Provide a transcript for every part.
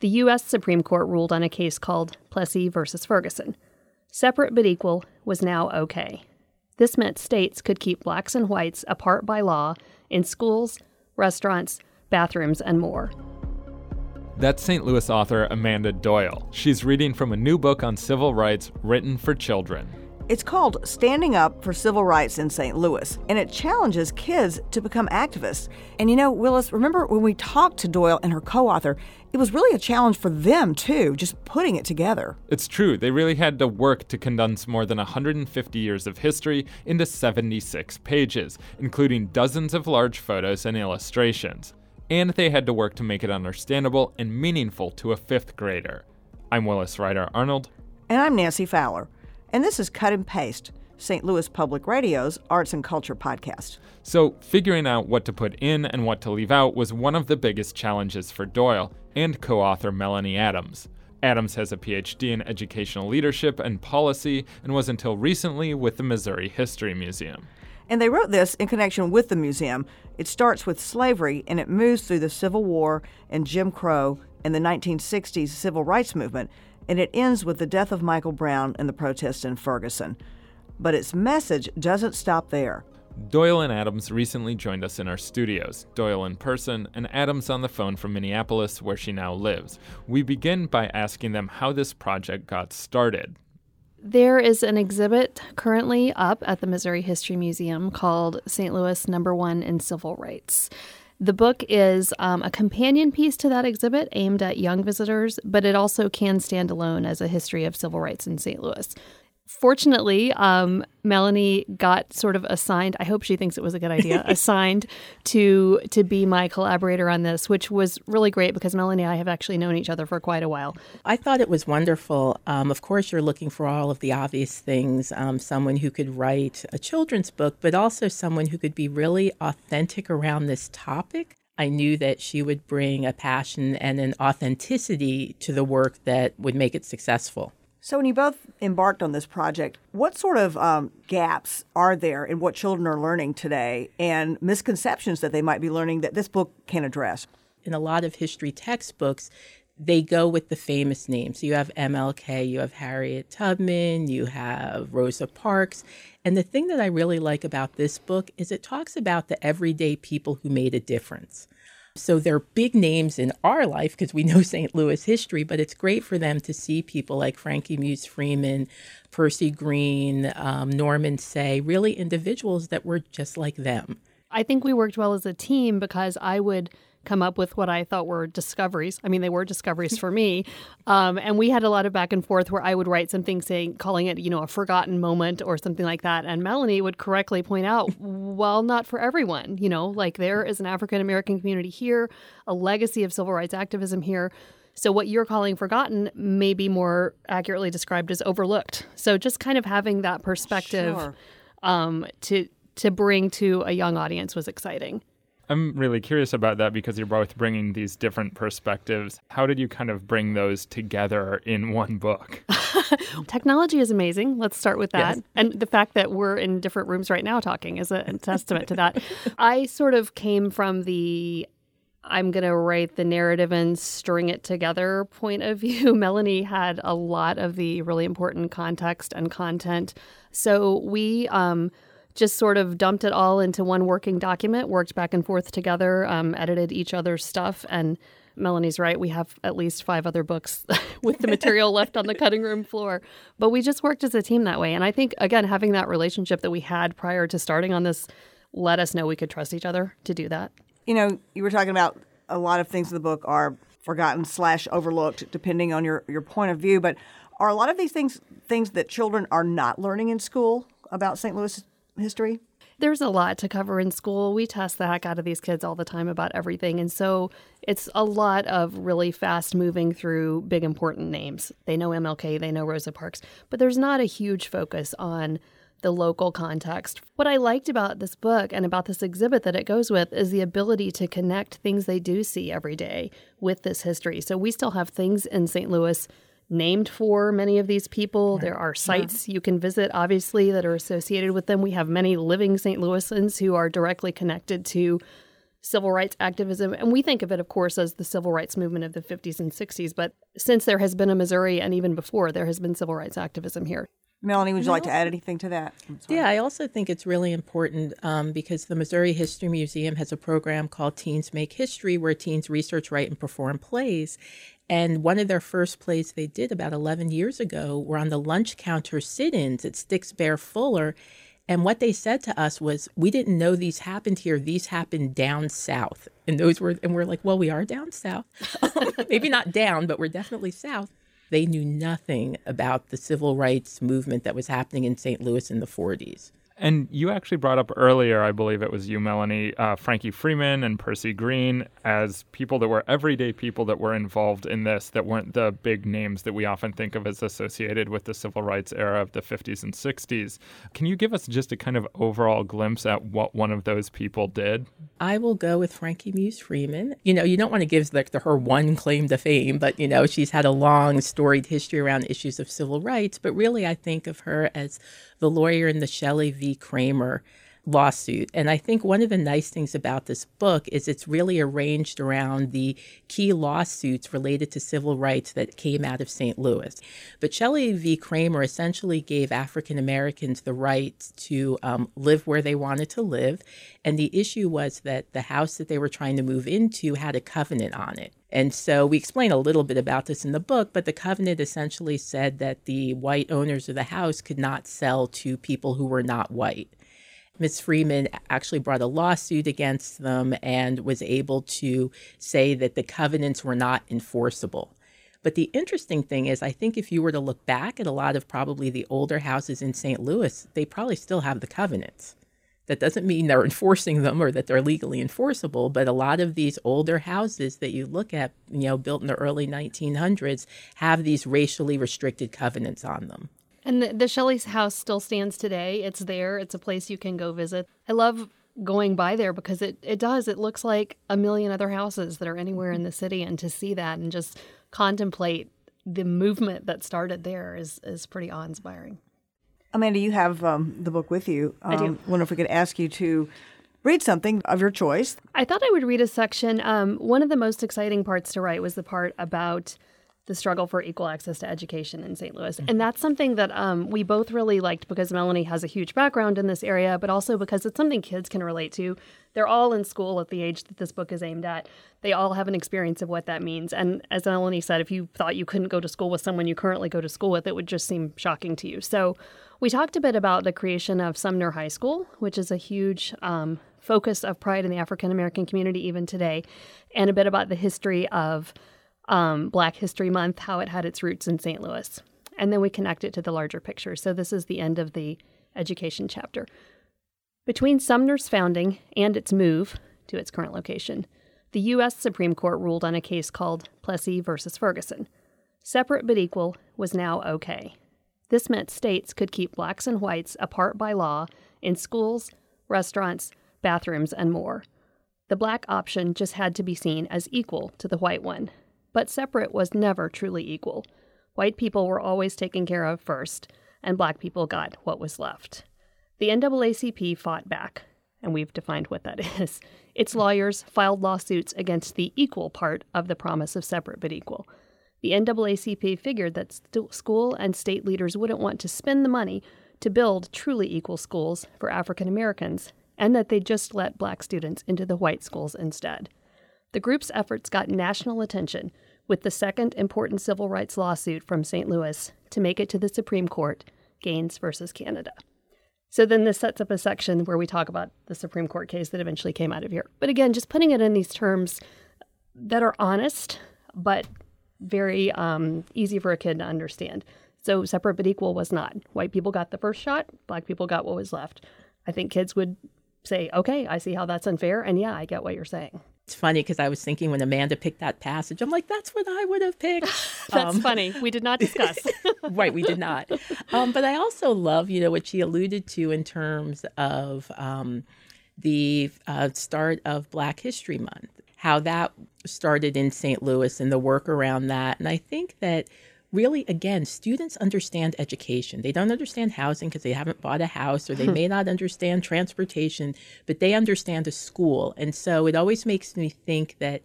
The U.S. Supreme Court ruled on a case called Plessy versus Ferguson. Separate but equal was now okay. This meant states could keep blacks and whites apart by law in schools, restaurants, bathrooms, and more. That's St. Louis author Amanda Doyle. She's reading from a new book on civil rights written for children. It's called Standing Up for Civil Rights in St. Louis, and it challenges kids to become activists. And you know, Willis, remember when we talked to Doyle and her co author, it was really a challenge for them, too, just putting it together. It's true. They really had to work to condense more than 150 years of history into 76 pages, including dozens of large photos and illustrations. And they had to work to make it understandable and meaningful to a fifth grader. I'm Willis Ryder Arnold. And I'm Nancy Fowler. And this is Cut and Paste, St. Louis Public Radio's arts and culture podcast. So, figuring out what to put in and what to leave out was one of the biggest challenges for Doyle and co author Melanie Adams. Adams has a PhD in educational leadership and policy and was until recently with the Missouri History Museum. And they wrote this in connection with the museum. It starts with slavery and it moves through the Civil War and Jim Crow and the 1960s civil rights movement and it ends with the death of Michael Brown and the protests in Ferguson. But its message doesn't stop there. Doyle and Adams recently joined us in our studios, Doyle in person and Adams on the phone from Minneapolis, where she now lives. We begin by asking them how this project got started. There is an exhibit currently up at the Missouri History Museum called St. Louis Number One in Civil Rights. The book is um, a companion piece to that exhibit aimed at young visitors, but it also can stand alone as a history of civil rights in St. Louis fortunately, um, Melanie got sort of assigned. I hope she thinks it was a good idea. assigned to to be my collaborator on this, which was really great because Melanie and I have actually known each other for quite a while. I thought it was wonderful. Um, of course, you're looking for all of the obvious things. Um, someone who could write a children's book, but also someone who could be really authentic around this topic. I knew that she would bring a passion and an authenticity to the work that would make it successful. So, when you both embarked on this project, what sort of um, gaps are there in what children are learning today and misconceptions that they might be learning that this book can address? In a lot of history textbooks, they go with the famous names. So You have MLK, you have Harriet Tubman, you have Rosa Parks. And the thing that I really like about this book is it talks about the everyday people who made a difference. So they're big names in our life because we know St. Louis history, but it's great for them to see people like Frankie Muse Freeman, Percy Green, um, Norman Seay, really individuals that were just like them. I think we worked well as a team because I would – come up with what I thought were discoveries. I mean, they were discoveries for me. Um, and we had a lot of back and forth where I would write something saying, calling it, you know, a forgotten moment or something like that. And Melanie would correctly point out, well, not for everyone. You know, like there is an African American community here, a legacy of civil rights activism here. So what you're calling forgotten may be more accurately described as overlooked. So just kind of having that perspective Sure. um, to to bring to a young audience was exciting. I'm really curious about that because you're both bringing these different perspectives. How did you kind of bring those together in one book? Technology is amazing. Let's start with that. Yes. And the fact that we're in different rooms right now talking is a testament to that. I sort of came from the I'm going to write the narrative and string it together point of view. Melanie had a lot of the really important context and content. So we um, just sort of dumped it all into one working document, worked back and forth together, um, edited each other's stuff. And Melanie's right. We have at least five other books with the material left on the cutting room floor. But we just worked as a team that way. And I think, again, having that relationship that we had prior to starting on this let us know we could trust each other to do that. You know, you were talking about a lot of things in the book are forgotten slash overlooked, depending on your, your point of view. But are a lot of these things things that children are not learning in school about St. Louis history? There's a lot to cover in school. We test the heck out of these kids all the time about everything. And so it's a lot of really fast moving through big important names. They know MLK, they know Rosa Parks, but there's not a huge focus on the local context. What I liked about this book and about this exhibit that it goes with is the ability to connect things they do see every day with this history. So we still have things in St. Louis named for many of these people. There are sites you can visit, obviously, that are associated with them. We have many living St. Louisans who are directly connected to civil rights activism. And we think of it, of course, as the civil rights movement of the 50s and 60s. But since there has been a Missouri, and even before, there has been civil rights activism here. Melanie, would you like to add anything to that? Yeah, I also think it's really important um, because the Missouri History Museum has a program called Teens Make History, where teens research, write, and perform plays. And one of their first plays they did about 11 years ago were on the lunch counter sit ins at Stix Baer Fuller. And what they said to us was, we didn't know these happened here. These happened down south. And those were, and we're like, well, we are down south. Maybe not down, but we're definitely south. They knew nothing about the civil rights movement that was happening in St. Louis in the 40s. And you actually brought up earlier, I believe it was you, Melanie, uh, Frankie Freeman and Percy Green as people that were everyday people that were involved in this that weren't the big names that we often think of as associated with the civil rights era of the 50s and 60s. Can you give us just a kind of overall glimpse at what one of those people did? I will go with Frankie Muse Freeman. You know, you don't want to give like the, her one claim to fame, but you know, she's had a long storied history around issues of civil rights. But really, I think of her as the lawyer in the Shelley v. Kraemer lawsuit. And I think one of the nice things about this book is it's really arranged around the key lawsuits related to civil rights that came out of St. Louis. But Shelley v. Kraemer essentially gave African Americans the right to um, live where they wanted to live. And the issue was that the house that they were trying to move into had a covenant on it. And so we explain a little bit about this in the book, but the covenant essentially said that the white owners of the house could not sell to people who were not white. Ms. Freeman actually brought a lawsuit against them and was able to say that the covenants were not enforceable. But the interesting thing is, I think if you were to look back at a lot of probably the older houses in St. Louis, they probably still have the covenants. That doesn't mean they're enforcing them or that they're legally enforceable, but a lot of these older houses that you look at, you know, built in the early 1900s, have these racially restricted covenants on them. And the, the Shelley's house still stands today. It's there. It's a place you can go visit. I love going by there because it, it does. It looks like a million other houses that are anywhere in the city. And to see that and just contemplate the movement that started there is, is pretty awe inspiring. Amanda, you have um, the book with you. Um, I do. wonder if we could ask you to read something of your choice. I thought I would read a section. Um, one of the most exciting parts to write was the part about the struggle for equal access to education in St. Louis. And that's something that um, we both really liked because Melanie has a huge background in this area, but also because it's something kids can relate to. They're all in school at the age that this book is aimed at. They all have an experience of what that means. And as Melanie said, if you thought you couldn't go to school with someone you currently go to school with, it would just seem shocking to you. So we talked a bit about the creation of Sumner High School, which is a huge um, focus of pride in the African American community even today, and a bit about the history of um, Black History Month, how it had its roots in St. Louis. And then we connect it to the larger picture. So this is the end of the education chapter. Between Sumner's founding and its move to its current location, the U.S. Supreme Court ruled on a case called Plessy versus Ferguson. Separate but equal was now okay. This meant states could keep blacks and whites apart by law in schools, restaurants, bathrooms, and more. The black option just had to be seen as equal to the white one, but separate was never truly equal. White people were always taken care of first, and black people got what was left. The NAACP fought back, and we've defined what that is. Its lawyers filed lawsuits against the equal part of the promise of separate but equal. The NAACP figured that st- school and state leaders wouldn't want to spend the money to build truly equal schools for African Americans, and that they'd just let black students into the white schools instead. The group's efforts got national attention with the second important civil rights lawsuit from St. Louis to make it to the Supreme Court, Gaines versus Canada. So then this sets up a section where we talk about the Supreme Court case that eventually came out of here. But again, just putting it in these terms that are honest, but very um, easy for a kid to understand. So separate but equal was not. White people got the first shot, black people got what was left. I think kids would say, okay, I see how that's unfair. And yeah, I get what you're saying. It's funny because I was thinking when Amanda picked that passage, I'm like, that's what I would have picked. That's um, funny. We did not discuss. right, we did not. Um, but I also love, you know, what she alluded to in terms of um, the uh, start of Black History Month, how that started in St. Louis and the work around that. And I think that really, again, students understand education. They don't understand housing because they haven't bought a house or they hmm. may not understand transportation, but they understand a school. And so it always makes me think that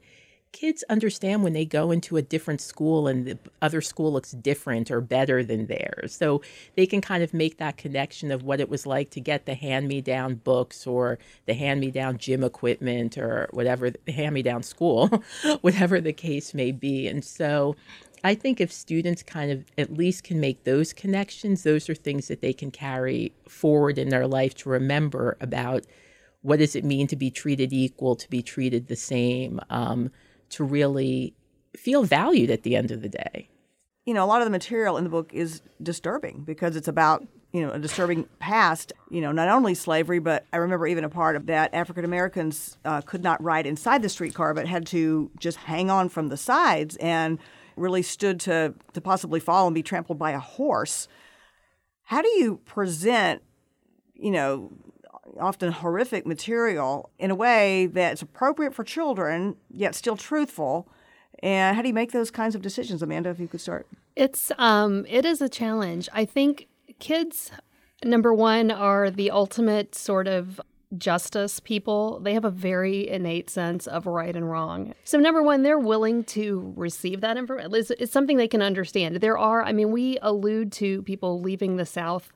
kids understand when they go into a different school and the other school looks different or better than theirs. So they can kind of make that connection of what it was like to get the hand me down books or the hand me down gym equipment or whatever, hand me down school, whatever the case may be. And so I think if students kind of at least can make those connections, those are things that they can carry forward in their life to remember about what does it mean to be treated equal, to be treated the same. Um, to really feel valued at the end of the day. You know, a lot of the material in the book is disturbing because it's about, you know, a disturbing past, you know, not only slavery, but I remember even a part of that African Americans uh, could not ride inside the streetcar but had to just hang on from the sides and really stood to, to possibly fall and be trampled by a horse. How do you present, you know, often horrific material in a way that's appropriate for children, yet still truthful. And how do you make those kinds of decisions, Amanda? If you could start. It's um, it is a challenge. I think kids, number one, are the ultimate sort of justice people. They have a very innate sense of right and wrong. So number one, they're willing to receive that information. It's, it's something they can understand. There are, I mean, we allude to people leaving the South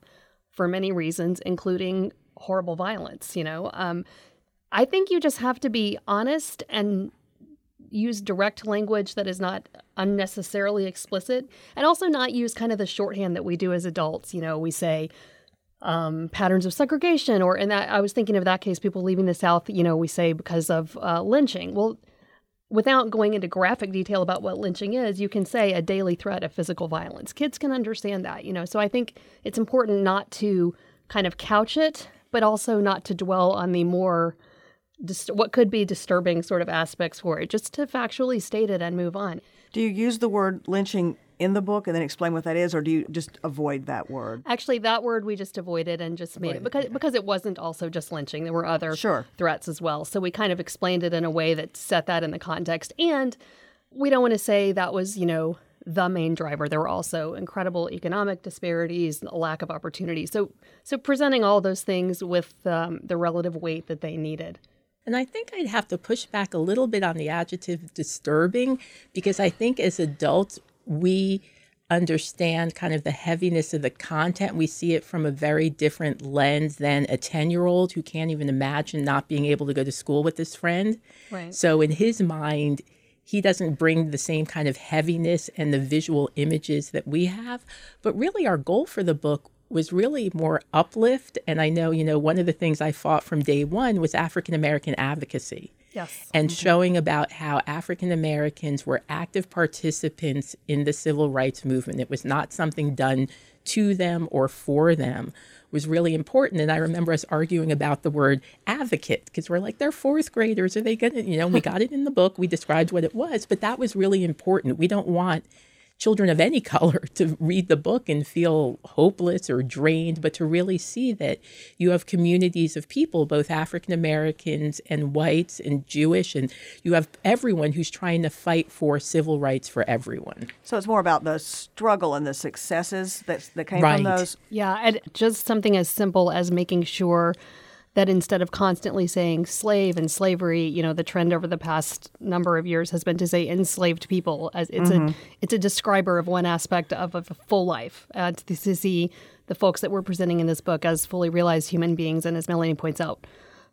for many reasons, including horrible violence, you know. Um, I think you just have to be honest and use direct language that is not unnecessarily explicit and also not use kind of the shorthand that we do as adults. You know, we say um, patterns of segregation, or in that, I was thinking of that case, people leaving the South, you know, we say because of uh, lynching. Well, without going into graphic detail about what lynching is, you can say a daily threat of physical violence. Kids can understand that, you know. So I think it's important not to kind of couch it but also not to dwell on the more dis- what could be disturbing sort of aspects for it, just to factually state it and move on. Do you use the word lynching in the book and then explain what that is, or do you just avoid that word? Actually, that word we just avoided and just made it because because it wasn't also just lynching. There were other sure. threats as well. So we kind of explained it in a way that set that in the context. And we don't want to say that was, you know, the main driver. There were also incredible economic disparities, a lack of opportunity. So, so presenting all those things with um, the relative weight that they needed. And I think I'd have to push back a little bit on the adjective disturbing because I think as adults, we understand kind of the heaviness of the content. We see it from a very different lens than a 10 year old who can't even imagine not being able to go to school with his friend. Right. So, in his mind, he doesn't bring the same kind of heaviness and the visual images that we have. But really, our goal for the book was really more uplift. And I know, you know, one of the things I fought from day one was African American advocacy. Yes. And mm-hmm. showing about how African Americans were active participants in the civil rights movement. It was not something done to them or for them was really important. And I remember us arguing about the word advocate because we're like, they're fourth graders. Are they going to, you know, we got it in the book. We described what it was, but that was really important. We don't want children of any color to read the book and feel hopeless or drained, but to really see that you have communities of people, both African Americans and whites and Jewish, and you have everyone who's trying to fight for civil rights for everyone. So it's more about the struggle and the successes that, that came right. from those. Yeah, and just something as simple as making sure that instead of constantly saying slave and slavery, you know, the trend over the past number of years has been to say enslaved people as it's mm-hmm. a it's a describer of one aspect of, of a full life. Uh, to, to see the folks that we're presenting in this book as fully realized human beings, and as Melanie points out,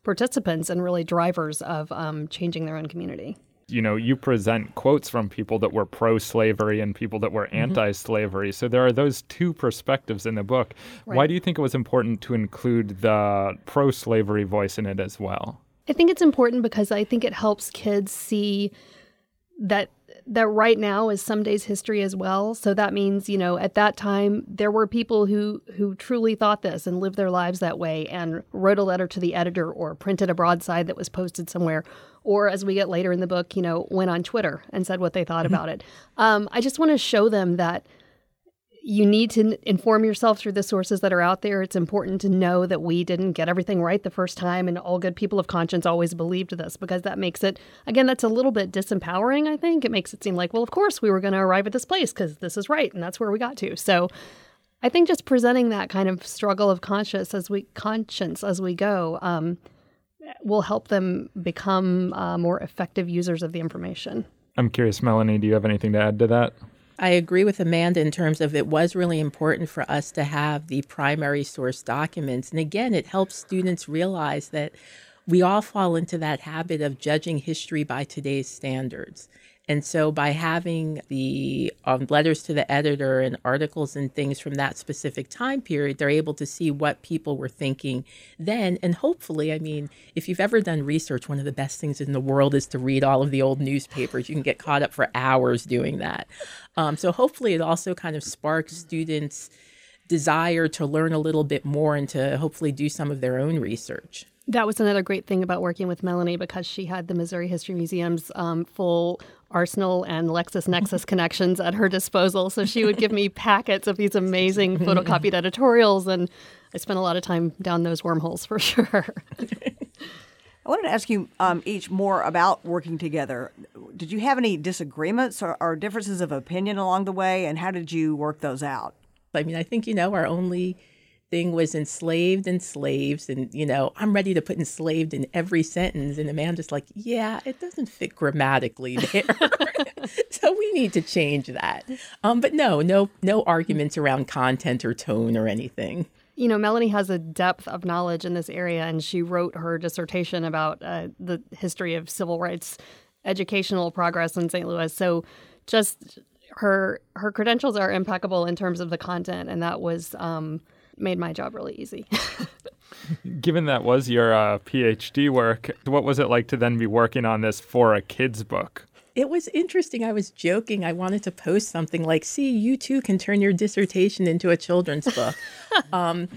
participants and really drivers of um, changing their own community you know, you present quotes from people that were pro slavery and people that were mm-hmm. anti slavery. So there are those two perspectives in the book. Right. Why do you think it was important to include the pro slavery voice in it as well? I think it's important because I think it helps kids see that that right now is some days history as well. So that means, you know, at that time there were people who who truly thought this and lived their lives that way and wrote a letter to the editor or printed a broadside that was posted somewhere or as we get later in the book, you know, went on Twitter and said what they thought mm-hmm. about it. Um, I just want to show them that you need to inform yourself through the sources that are out there. It's important to know that we didn't get everything right the first time, and all good people of conscience always believed this because that makes it, again, that's a little bit disempowering, I think. It makes it seem like, well, of course we were going to arrive at this place because this is right, and that's where we got to. So I think just presenting that kind of struggle of conscience as we conscience as we go um, will help them become uh, more effective users of the information. I'm curious, Melanie, do you have anything to add to that? I agree with Amanda in terms of it was really important for us to have the primary source documents. And again, it helps students realize that we all fall into that habit of judging history by today's standards. And so by having the um, letters to the editor and articles and things from that specific time period, they're able to see what people were thinking then. And hopefully, I mean, if you've ever done research, one of the best things in the world is to read all of the old newspapers. You can get caught up for hours doing that. Um, so hopefully, it also kind of sparks students' desire to learn a little bit more and to hopefully do some of their own research. That was another great thing about working with Melanie because she had the Missouri History Museum's um, full arsenal and LexisNexis connections at her disposal. So she would give me packets of these amazing photocopied editorials, and I spent a lot of time down those wormholes for sure. I wanted to ask you um, each more about working together. Did you have any disagreements or, or differences of opinion along the way, and how did you work those out? I mean, I think, you know, our only thing was enslaved and slaves and you know i'm ready to put enslaved in every sentence. And amanda's like yeah it doesn't fit grammatically there. So we need to change that. Um, but no no no arguments around content or tone or anything. You know melanie has a depth of knowledge in this area and she wrote her dissertation about uh, the history of civil rights educational progress in st louis. So just her her credentials are impeccable in terms of the content and that was um, made my job really easy. Given that was your uh, PhD work, what was it like to then be working on this for a kid's book? It was interesting. I was joking. I wanted to post something like, see, you too can turn your dissertation into a children's book. um,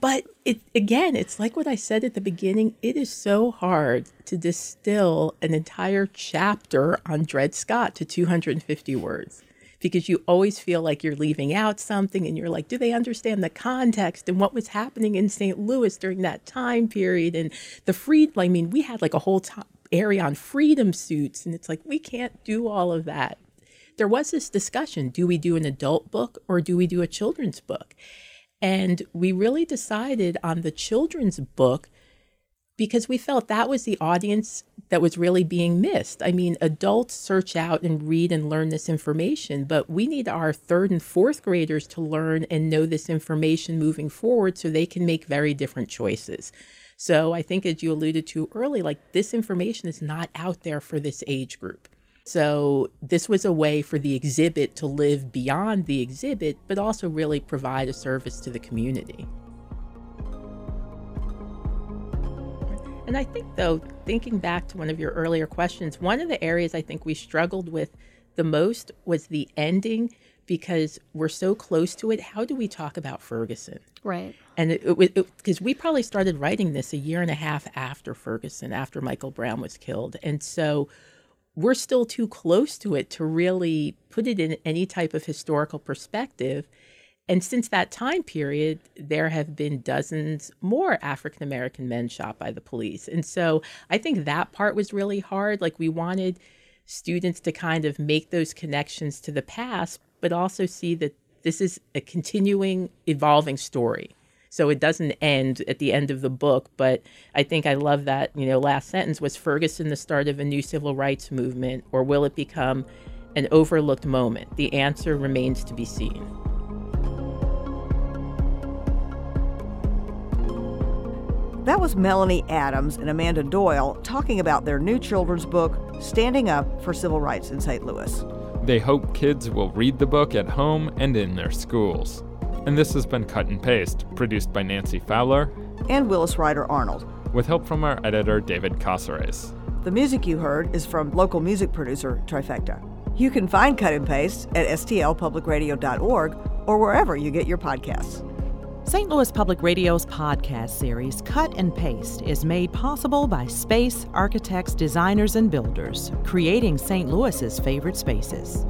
but it, again, it's like what I said at the beginning. It is so hard to distill an entire chapter on Dred Scott to 250 words because you always feel like you're leaving out something and you're like, do they understand the context and what was happening in St. Louis during that time period and the free? I mean, we had like a whole area on freedom suits, and it's like, we can't do all of that. There was this discussion do we do an adult book or do we do a children's book? And we really decided on the children's book because we felt that was the audience that was really being missed. I mean, adults search out and read and learn this information, but we need our third and fourth graders to learn and know this information moving forward so they can make very different choices. So I think, as you alluded to early, like this information is not out there for this age group. So this was a way for the exhibit to live beyond the exhibit, but also really provide a service to the community. And I think, though, thinking back to one of your earlier questions, one of the areas I think we struggled with the most was the ending because we're so close to it. How do we talk about Ferguson? Right. And it because we probably started writing this a year and a half after Ferguson, after Michael Brown was killed. And so we're still too close to it to really put it in any type of historical perspective. And since that time period, there have been dozens more African American men shot by the police. And so I think that part was really hard. Like we wanted students to kind of make those connections to the past, but also see that this is a continuing, evolving story. So it doesn't end at the end of the book, but I think I love that, you know, last sentence was Ferguson the start of a new civil rights movement, or will it become an overlooked moment? The answer remains to be seen. That was Melanie Adams and Amanda Doyle talking about their new children's book, Standing Up for Civil Rights in St. Louis. They hope kids will read the book at home and in their schools. And this has been Cut and Paste, produced by Nancy Fowler and Willis Ryder Arnold, with help from our editor, David Casares. The music you heard is from local music producer Trifecta. You can find Cut and Paste at stlpublicradio.org or wherever you get your podcasts. St. Louis Public Radio's podcast series, Cut and Paste, is made possible by space architects, designers, and builders, creating St. Louis's favorite spaces.